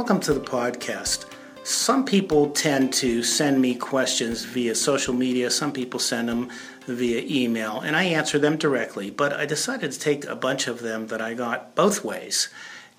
Welcome to the podcast. Some people tend to send me questions via social media, some people send them via email, and I answer them directly. But I decided to take a bunch of them that I got both ways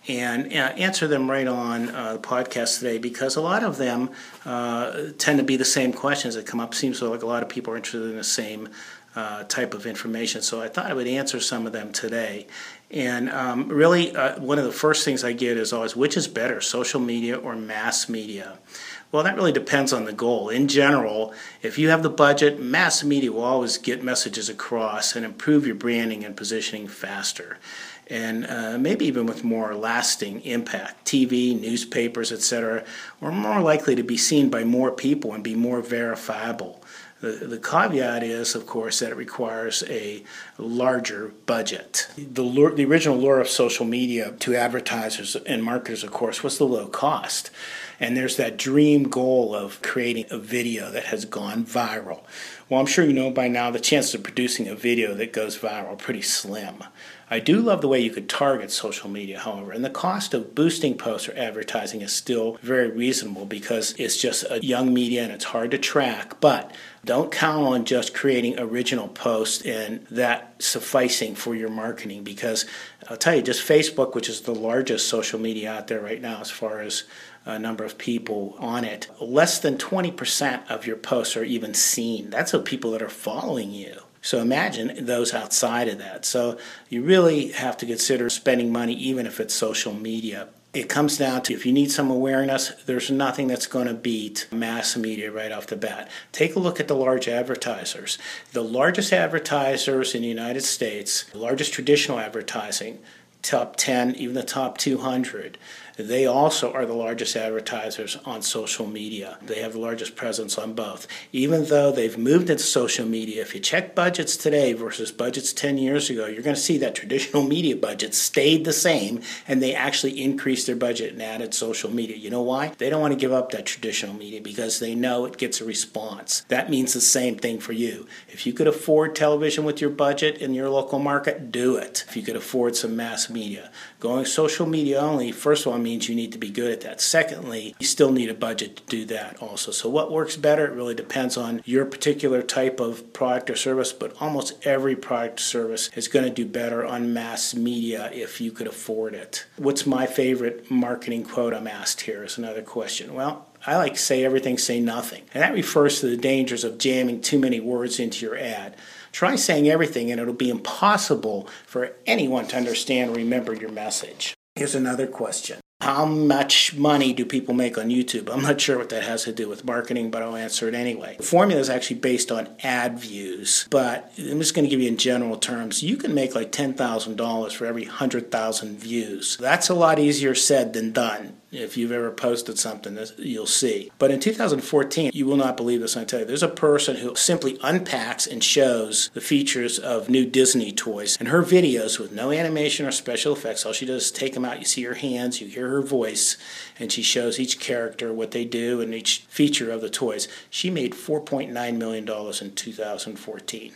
and uh, answer them right on uh, the podcast today because a lot of them uh, tend to be the same questions that come up. Seems like a lot of people are interested in the same uh, type of information. So I thought I would answer some of them today. And um, really, uh, one of the first things I get is always which is better, social media or mass media? Well, that really depends on the goal. In general, if you have the budget, mass media will always get messages across and improve your branding and positioning faster. And uh, maybe even with more lasting impact. TV, newspapers, etc., are more likely to be seen by more people and be more verifiable. The, the caveat is, of course, that it requires a larger budget. The, lure, the original lure of social media to advertisers and marketers, of course, was the low cost. And there's that dream goal of creating a video that has gone viral. Well, I'm sure you know by now the chances of producing a video that goes viral are pretty slim. I do love the way you could target social media, however, and the cost of boosting posts or advertising is still very reasonable because it's just a young media and it's hard to track. But don't count on just creating original posts and that sufficing for your marketing because I'll tell you, just Facebook, which is the largest social media out there right now as far as a number of people on it, less than 20% of your posts are even seen. That's the people that are following you. So imagine those outside of that. So you really have to consider spending money, even if it's social media. It comes down to if you need some awareness, there's nothing that's going to beat mass media right off the bat. Take a look at the large advertisers. The largest advertisers in the United States, the largest traditional advertising, top 10, even the top 200, they also are the largest advertisers on social media. They have the largest presence on both. Even though they've moved into social media, if you check budgets today versus budgets 10 years ago, you're going to see that traditional media budget stayed the same and they actually increased their budget and added social media. You know why? They don't want to give up that traditional media because they know it gets a response. That means the same thing for you. If you could afford television with your budget in your local market, do it. If you could afford some mass media. Going social media only, first of all, means you need to be good at that. Secondly, you still need a budget to do that also. So, what works better? It really depends on your particular type of product or service, but almost every product or service is going to do better on mass media if you could afford it. What's my favorite marketing quote I'm asked here is another question. Well, I like say everything, say nothing. And that refers to the dangers of jamming too many words into your ad. Try saying everything, and it'll be impossible for anyone to understand or remember your message. Here's another question how much money do people make on YouTube? I'm not sure what that has to do with marketing, but I'll answer it anyway. The formula is actually based on ad views, but I'm just going to give you in general terms. You can make like $10,000 for every 100,000 views. That's a lot easier said than done. If you've ever posted something, you'll see. But in 2014, you will not believe this, I tell you. There's a person who simply unpacks and shows the features of new Disney toys. And her videos with no animation or special effects, all she does is take them out. You see her hands, you hear her voice, and she shows each character what they do and each feature of the toys. She made $4.9 million in 2014.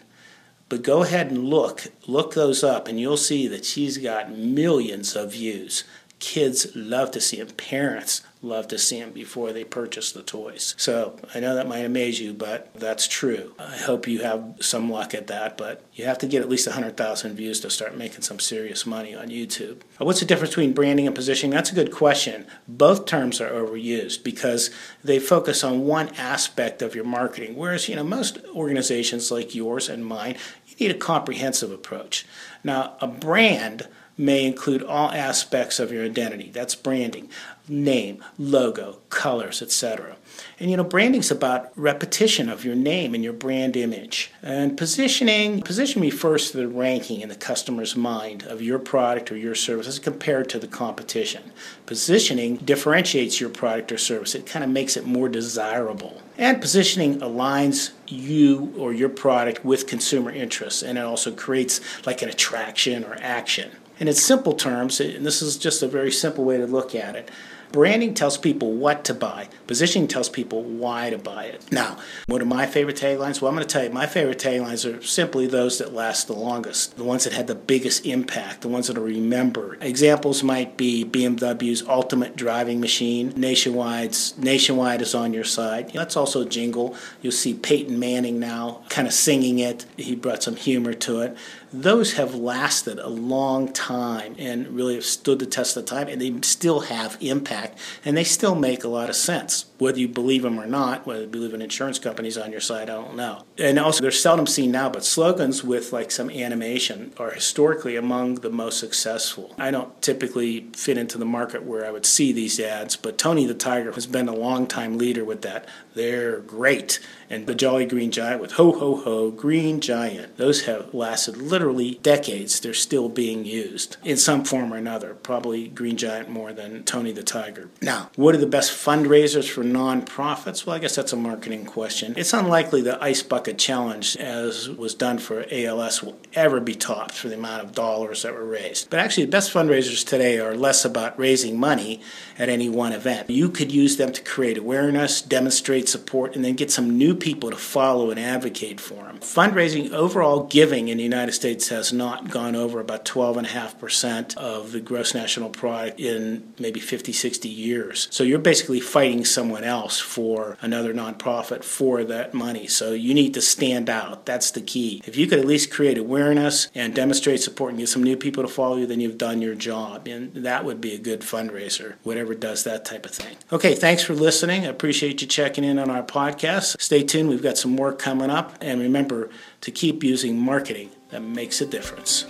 But go ahead and look, look those up, and you'll see that she's got millions of views. Kids love to see them. Parents love to see them before they purchase the toys. So I know that might amaze you, but that's true. I hope you have some luck at that, but you have to get at least 100,000 views to start making some serious money on YouTube. Uh, what's the difference between branding and positioning? That's a good question. Both terms are overused because they focus on one aspect of your marketing, whereas you know most organizations like yours and mine, you need a comprehensive approach. Now, a brand may include all aspects of your identity. That's branding, name, logo, colors, etc. And you know, branding's about repetition of your name and your brand image. And positioning, position refers to the ranking in the customer's mind of your product or your service as compared to the competition. Positioning differentiates your product or service. It kind of makes it more desirable. And positioning aligns you or your product with consumer interests and it also creates like an attraction or action. In its simple terms, and this is just a very simple way to look at it, Branding tells people what to buy. Positioning tells people why to buy it. Now, what are my favorite taglines? Well, I'm going to tell you, my favorite taglines are simply those that last the longest, the ones that had the biggest impact, the ones that are remembered. Examples might be BMW's Ultimate Driving Machine, Nationwide's Nationwide is on your side. That's also a jingle. You'll see Peyton Manning now kind of singing it. He brought some humor to it those have lasted a long time and really have stood the test of time and they still have impact and they still make a lot of sense whether you believe them or not whether you believe in insurance companies on your side i don't know and also they're seldom seen now but slogans with like some animation are historically among the most successful i don't typically fit into the market where i would see these ads but tony the tiger has been a long time leader with that they're great and the jolly green giant with ho ho ho green giant those have lasted literally decades, they're still being used in some form or another. Probably Green Giant more than Tony the Tiger. Now, what are the best fundraisers for nonprofits? Well, I guess that's a marketing question. It's unlikely the Ice Bucket Challenge, as was done for ALS, will ever be topped for the amount of dollars that were raised. But actually, the best fundraisers today are less about raising money at any one event. You could use them to create awareness, demonstrate support, and then get some new people to follow and advocate for them. Fundraising, overall giving in the United States has not gone over about 12.5% of the gross national product in maybe 50, 60 years. So you're basically fighting someone else for another nonprofit for that money. So you need to stand out. That's the key. If you could at least create awareness and demonstrate support and get some new people to follow you, then you've done your job. And that would be a good fundraiser, whatever does that type of thing. Okay, thanks for listening. I appreciate you checking in on our podcast. Stay tuned. We've got some more coming up. And remember to keep using marketing that makes a difference.